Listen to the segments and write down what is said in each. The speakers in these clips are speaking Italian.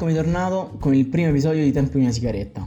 Eccomi tornato con il primo episodio di Tempo di una sigaretta.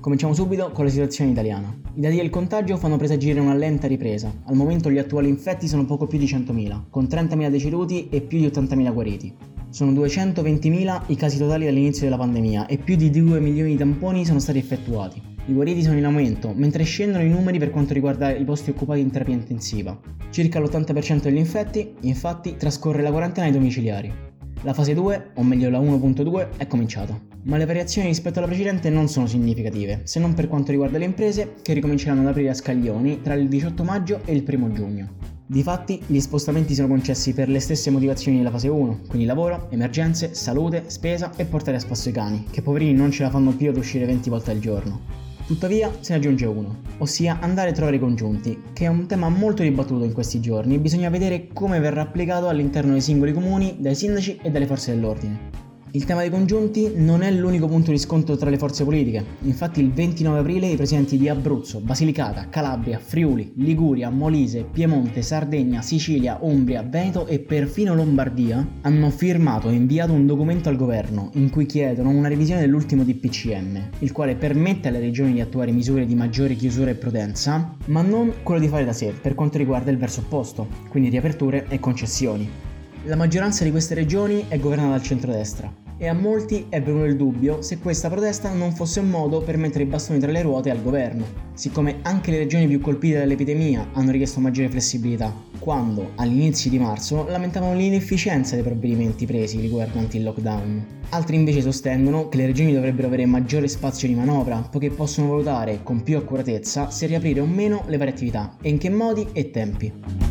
Cominciamo subito con la situazione italiana. I dati del contagio fanno presagire una lenta ripresa. Al momento gli attuali infetti sono poco più di 100.000, con 30.000 deceduti e più di 80.000 guariti. Sono 220.000 i casi totali dall'inizio della pandemia e più di 2 milioni di tamponi sono stati effettuati. I guariti sono in aumento, mentre scendono i numeri per quanto riguarda i posti occupati in terapia intensiva. Circa l'80% degli infetti, infatti, trascorre la quarantena ai domiciliari. La fase 2, o meglio la 1.2, è cominciata, ma le variazioni rispetto alla precedente non sono significative, se non per quanto riguarda le imprese che ricominceranno ad aprire a scaglioni tra il 18 maggio e il 1 giugno. Difatti, gli spostamenti sono concessi per le stesse motivazioni della fase 1, quindi lavoro, emergenze, salute, spesa e portare a spasso i cani, che poverini non ce la fanno più ad uscire 20 volte al giorno. Tuttavia se ne aggiunge uno, ossia andare a trovare i congiunti, che è un tema molto dibattuto in questi giorni e bisogna vedere come verrà applicato all'interno dei singoli comuni, dai sindaci e dalle forze dell'ordine. Il tema dei congiunti non è l'unico punto di scontro tra le forze politiche, infatti il 29 aprile i presidenti di Abruzzo, Basilicata, Calabria, Friuli, Liguria, Molise, Piemonte, Sardegna, Sicilia, Umbria, Veneto e perfino Lombardia hanno firmato e inviato un documento al governo in cui chiedono una revisione dell'ultimo DPCM, il quale permette alle regioni di attuare misure di maggiore chiusura e prudenza, ma non quello di fare da sé per quanto riguarda il verso opposto, quindi riaperture e concessioni. La maggioranza di queste regioni è governata dal centrodestra e a molti è venuto il dubbio se questa protesta non fosse un modo per mettere i bastoni tra le ruote al governo, siccome anche le regioni più colpite dall'epidemia hanno richiesto maggiore flessibilità, quando all'inizio di marzo lamentavano l'inefficienza dei provvedimenti presi riguardanti il lockdown. Altri invece sostengono che le regioni dovrebbero avere maggiore spazio di manovra, poiché possono valutare con più accuratezza se riaprire o meno le varie attività e in che modi e tempi.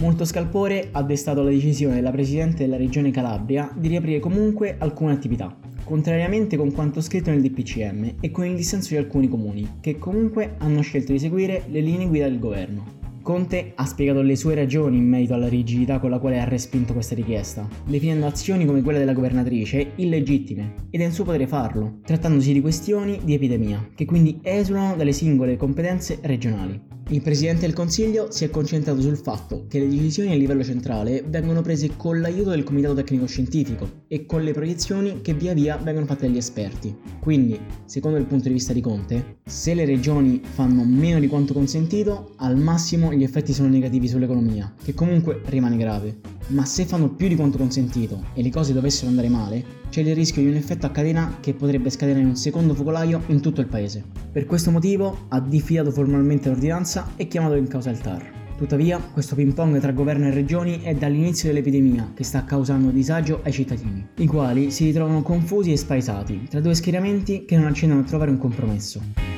Molto scalpore ha destato la decisione della Presidente della Regione Calabria di riaprire comunque alcune attività, contrariamente con quanto scritto nel DPCM e con il dissenso di alcuni comuni, che comunque hanno scelto di seguire le linee guida del governo. Conte ha spiegato le sue ragioni in merito alla rigidità con la quale ha respinto questa richiesta, definendo azioni come quella della governatrice illegittime, ed è in suo potere farlo, trattandosi di questioni di epidemia, che quindi esulano dalle singole competenze regionali. Il Presidente del Consiglio si è concentrato sul fatto che le decisioni a livello centrale vengono prese con l'aiuto del Comitato Tecnico Scientifico e con le proiezioni che via via vengono fatte dagli esperti. Quindi, secondo il punto di vista di Conte, se le regioni fanno meno di quanto consentito, al massimo gli effetti sono negativi sull'economia, che comunque rimane grave. Ma se fanno più di quanto consentito e le cose dovessero andare male, c'è il rischio di un effetto a catena che potrebbe scatenare un secondo focolaio in tutto il paese. Per questo motivo ha diffidato formalmente l'ordinanza e chiamato in causa il TAR. Tuttavia, questo ping pong tra governo e regioni è dall'inizio dell'epidemia che sta causando disagio ai cittadini, i quali si ritrovano confusi e spaesati tra due schieramenti che non accennano a trovare un compromesso.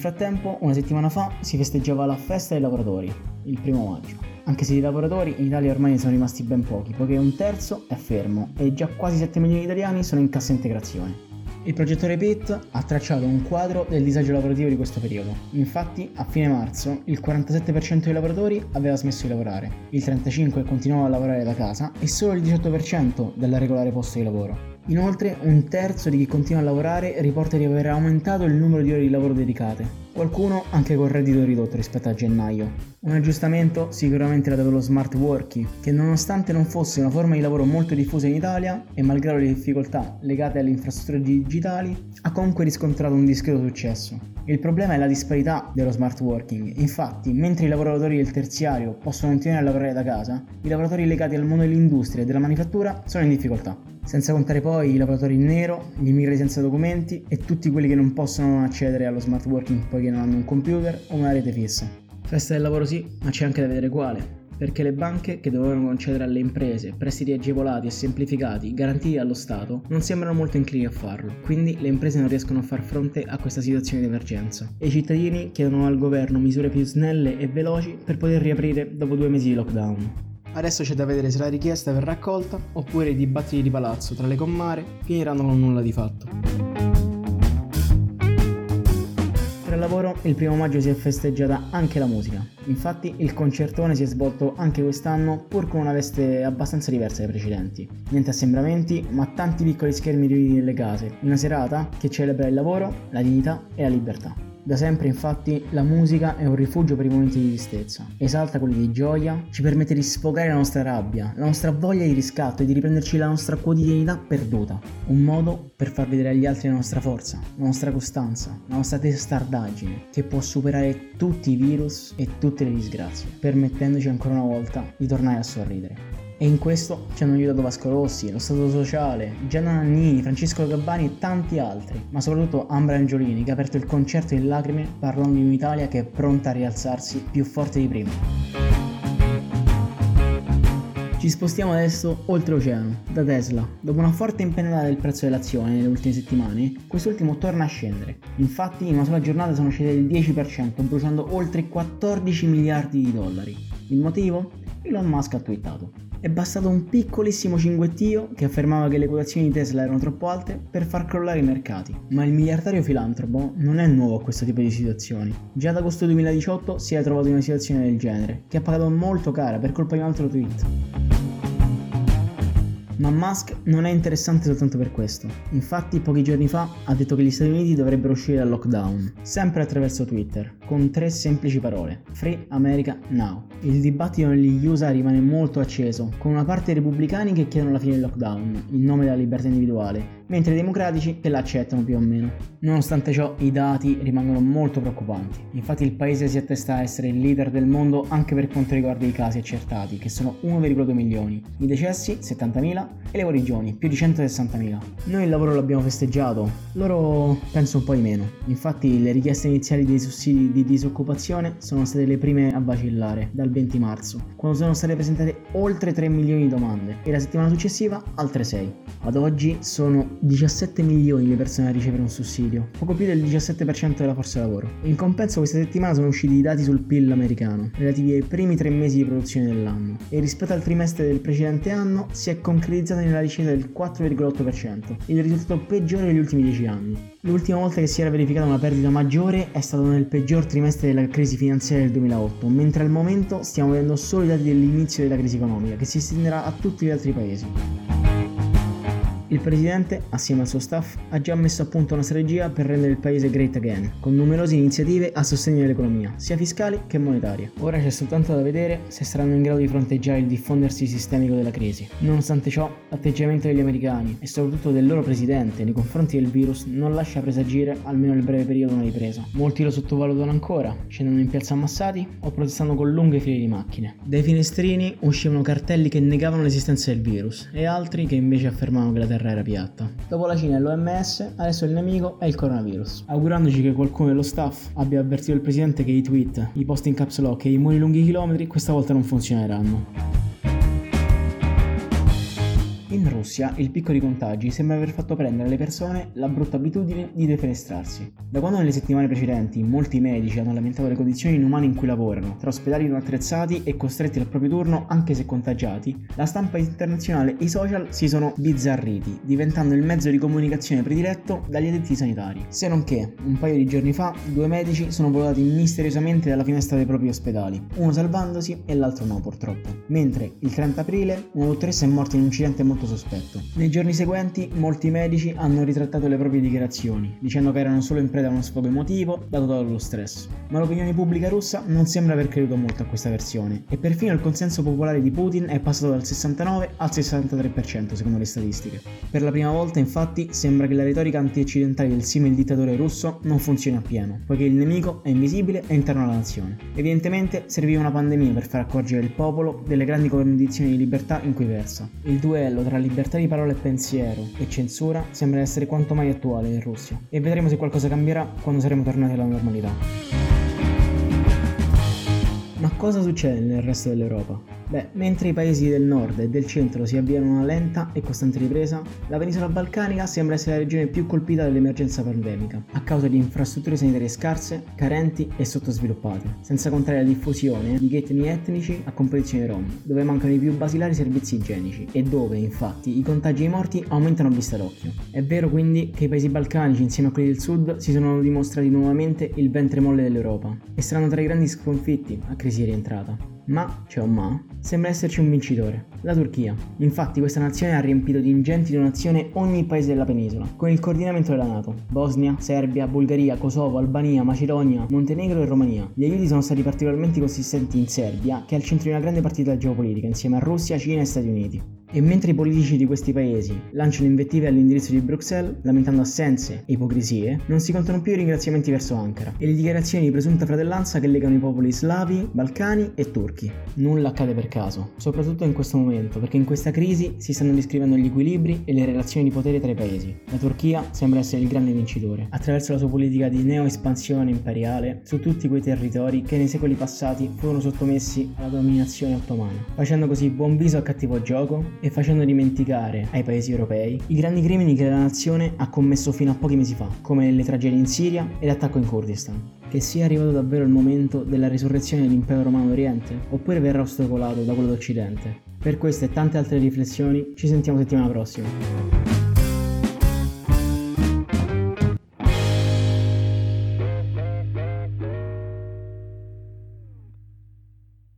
Frattempo, una settimana fa si festeggiava la festa dei lavoratori, il primo maggio. Anche se i lavoratori in Italia ormai ne sono rimasti ben pochi, poiché un terzo è fermo e già quasi 7 milioni di italiani sono in cassa integrazione. Il progettore PIT ha tracciato un quadro del disagio lavorativo di questo periodo. Infatti, a fine marzo, il 47% dei lavoratori aveva smesso di lavorare, il 35% continuava a lavorare da casa e solo il 18% della regolare posto di lavoro. Inoltre, un terzo di chi continua a lavorare riporta di aver aumentato il numero di ore di lavoro dedicate, qualcuno anche con reddito ridotto rispetto a gennaio. Un aggiustamento sicuramente era dato lo smart working, che nonostante non fosse una forma di lavoro molto diffusa in Italia e malgrado le difficoltà legate alle infrastrutture digitali, ha comunque riscontrato un discreto successo. Il problema è la disparità dello smart working, infatti mentre i lavoratori del terziario possono continuare a lavorare da casa, i lavoratori legati al mondo dell'industria e della manifattura sono in difficoltà. Senza contare poi i lavoratori in nero, gli immigrati senza documenti e tutti quelli che non possono accedere allo smart working poiché non hanno un computer o una rete fissa. Festa del lavoro sì, ma c'è anche da vedere quale perché le banche che dovevano concedere alle imprese prestiti agevolati e semplificati garantiti dallo Stato non sembrano molto inclini a farlo, quindi le imprese non riescono a far fronte a questa situazione di emergenza e i cittadini chiedono al governo misure più snelle e veloci per poter riaprire dopo due mesi di lockdown. Adesso c'è da vedere se la richiesta verrà accolta oppure i dibattiti di palazzo tra le commare finiranno con nulla di fatto lavoro, il primo maggio si è festeggiata anche la musica. Infatti il concertone si è svolto anche quest'anno pur con una veste abbastanza diversa dai precedenti. Niente assembramenti, ma tanti piccoli schermi divisi nelle case. Una serata che celebra il lavoro, la dignità e la libertà. Da sempre infatti la musica è un rifugio per i momenti di tristezza, esalta quelli di gioia, ci permette di sfogare la nostra rabbia, la nostra voglia di riscatto e di riprenderci la nostra quotidianità perduta. Un modo per far vedere agli altri la nostra forza, la nostra costanza, la nostra testardaggine, che può superare tutti i virus e tutte le disgrazie, permettendoci ancora una volta di tornare a sorridere. E in questo ci hanno aiutato Vasco Rossi, lo Stato Sociale, Gianna Nannini, Francesco Gabbani e tanti altri, ma soprattutto Ambra Angiolini che ha aperto il concerto in lacrime parlando di un'Italia che è pronta a rialzarsi più forte di prima. Ci spostiamo adesso oltreoceano, da Tesla. Dopo una forte impennata del prezzo dell'azione nelle ultime settimane, quest'ultimo torna a scendere. Infatti in una sola giornata sono scese del 10%, bruciando oltre 14 miliardi di dollari. Il motivo? Elon Musk ha twittato. È bastato un piccolissimo cinguettio che affermava che le quotazioni di Tesla erano troppo alte per far crollare i mercati. Ma il miliardario filantropo non è nuovo a questo tipo di situazioni. Già ad agosto 2018 si è trovato in una situazione del genere, che ha pagato molto cara per colpa di un altro tweet. Ma Musk non è interessante soltanto per questo. Infatti pochi giorni fa ha detto che gli Stati Uniti dovrebbero uscire dal lockdown, sempre attraverso Twitter, con tre semplici parole. Free America Now. Il dibattito negli USA rimane molto acceso, con una parte dei repubblicani che chiedono la fine del lockdown, in nome della libertà individuale, mentre i democratici che l'accettano più o meno. Nonostante ciò, i dati rimangono molto preoccupanti. Infatti il paese si attesta a essere il leader del mondo anche per quanto riguarda i casi accertati, che sono 1,2 milioni, i decessi 70.000 e le guarigioni più di 160.000. Noi il lavoro l'abbiamo festeggiato, loro penso un po' di meno. Infatti le richieste iniziali dei sussidi di disoccupazione sono state le prime a vacillare dal 20 marzo, quando sono state presentate oltre 3 milioni di domande e la settimana successiva altre 6. Ad oggi sono 17 milioni le persone a ricevere un sussidio, poco più del 17% della forza lavoro. In compenso questa settimana sono usciti i dati sul PIL americano, relativi ai primi tre mesi di produzione dell'anno, e rispetto al trimestre del precedente anno si è concretizzata nella discesa del 4,8%, il risultato peggiore degli ultimi 10 anni. L'ultima volta che si era verificata una perdita maggiore è stato nel peggior trimestre della crisi finanziaria del 2008, mentre al momento stiamo vedendo solo i dati dell'inizio della crisi economica, che si estenderà a tutti gli altri paesi. Il presidente, assieme al suo staff, ha già messo a punto una strategia per rendere il paese great again, con numerose iniziative a sostegno dell'economia, sia fiscali che monetarie. Ora c'è soltanto da vedere se saranno in grado di fronteggiare il diffondersi sistemico della crisi. Nonostante ciò, l'atteggiamento degli americani e soprattutto del loro presidente nei confronti del virus non lascia presagire, almeno nel breve periodo, una ripresa. Molti lo sottovalutano ancora, scendono in piazza ammassati o protestando con lunghe file di macchine. Dai finestrini uscivano cartelli che negavano l'esistenza del virus e altri che invece affermavano che la Terra terra piatta. Dopo la Cina e l'OMS, adesso il nemico è il coronavirus. Augurandoci che qualcuno dello staff abbia avvertito il presidente che i tweet, i post in caps lock e i muri lunghi chilometri questa volta non funzioneranno. In Russia il picco di contagi sembra aver fatto prendere alle persone la brutta abitudine di defenestrarsi. Da quando nelle settimane precedenti molti medici hanno lamentato le condizioni inumane in cui lavorano, tra ospedali non attrezzati e costretti al proprio turno anche se contagiati, la stampa internazionale e i social si sono bizzarriti, diventando il mezzo di comunicazione prediletto dagli addetti sanitari. Se non che, un paio di giorni fa, due medici sono volati misteriosamente dalla finestra dei propri ospedali, uno salvandosi e l'altro no purtroppo. Mentre il 30 aprile una dottoressa è morta in un incidente molto molto sospetto. Nei giorni seguenti molti medici hanno ritrattato le proprie dichiarazioni, dicendo che erano solo in preda a uno sfogo emotivo dato dallo stress. Ma l'opinione pubblica russa non sembra aver creduto molto a questa versione e perfino il consenso popolare di Putin è passato dal 69 al 63% secondo le statistiche. Per la prima volta infatti sembra che la retorica anti-occidentale del simile dittatore russo non funzioni appieno, poiché il nemico è invisibile e interno alla nazione. Evidentemente serviva una pandemia per far accorgere il popolo delle grandi condizioni di libertà in cui versa. Il duello tra tra libertà di parola e pensiero e censura sembra essere quanto mai attuale in Russia e vedremo se qualcosa cambierà quando saremo tornati alla normalità. Ma cosa succede nel resto dell'Europa? Beh, mentre i paesi del nord e del centro si avviano una lenta e costante ripresa, la penisola balcanica sembra essere la regione più colpita dall'emergenza pandemica, a causa di infrastrutture sanitarie scarse, carenti e sottosviluppate, senza contare la diffusione di ghettini etnici a competizione rom, dove mancano i più basilari servizi igienici e dove, infatti, i contagi e i morti aumentano a vista d'occhio. È vero quindi che i paesi balcanici, insieme a quelli del sud, si sono dimostrati nuovamente il ventre molle dell'Europa e saranno tra i grandi sconfitti a crisi rientrata. Ma, c'è un ma, sembra esserci un vincitore, la Turchia. Infatti questa nazione ha riempito di ingenti donazioni ogni paese della penisola, con il coordinamento della Nato. Bosnia, Serbia, Bulgaria, Kosovo, Albania, Macedonia, Montenegro e Romania. Gli aiuti sono stati particolarmente consistenti in Serbia, che è al centro di una grande partita geopolitica insieme a Russia, Cina e Stati Uniti. E mentre i politici di questi paesi lanciano invettive all'indirizzo di Bruxelles, lamentando assenze e ipocrisie, non si contano più i ringraziamenti verso Ankara e le dichiarazioni di presunta fratellanza che legano i popoli slavi, balcani e turchi. Nulla accade per caso, soprattutto in questo momento, perché in questa crisi si stanno riscrivendo gli equilibri e le relazioni di potere tra i paesi. La Turchia sembra essere il grande vincitore, attraverso la sua politica di neo-espansione imperiale su tutti quei territori che nei secoli passati furono sottomessi alla dominazione ottomana, facendo così buon viso a cattivo gioco e facendo dimenticare ai paesi europei i grandi crimini che la nazione ha commesso fino a pochi mesi fa, come le tragedie in Siria e l'attacco in Kurdistan. Che sia arrivato davvero il momento della risurrezione dell'impero romano d'Oriente, oppure verrà ostacolato da quello d'Occidente? Per queste e tante altre riflessioni ci sentiamo settimana prossima.